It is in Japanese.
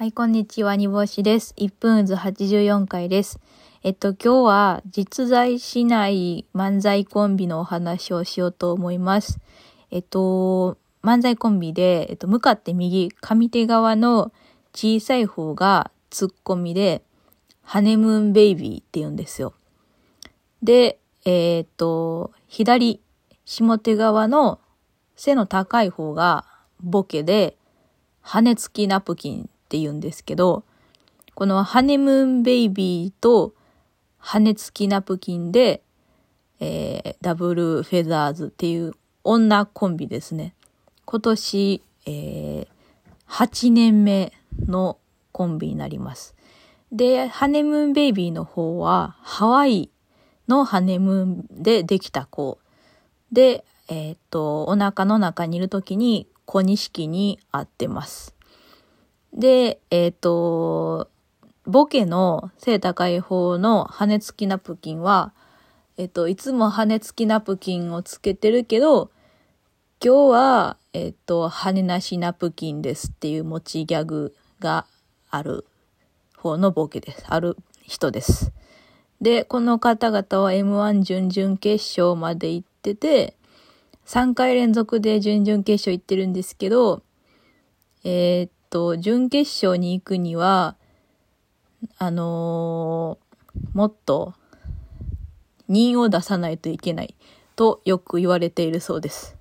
はい、こんにちは、煮干しです。1分図84回です。えっと、今日は実在しない漫才コンビのお話をしようと思います。えっと、漫才コンビで、えっと、向かって右、上手側の小さい方がツッコミで、ハネムーンベイビーって言うんですよ。で、えっと、左、下手側の背の高い方がボケで、羽付きナプキンって言うんですけど、このハネムーンベイビーと羽付きナプキンで、えー、ダブルフェザーズっていう女コンビですね。今年、えー、8年目のコンビになります。で、ハネムーンベイビーの方はハワイのハネムーンでできた子で、えっ、と、お腹の中にいる時に小錦に会ってます。で、えっ、と、ボケの背高い方の羽付きナプキンは、えっ、と、いつも羽付きナプキンをつけてるけど、今日は、えっ、と、羽なしナプキンですっていう持ちギャグがある方のボケです。ある人です。で、この方々は M1 準々決勝まで行ってて、3回連続で準々決勝行ってるんですけど、えーと、準決勝に行くには、あのーもっと、2を出さないといけないとよく言われているそうです。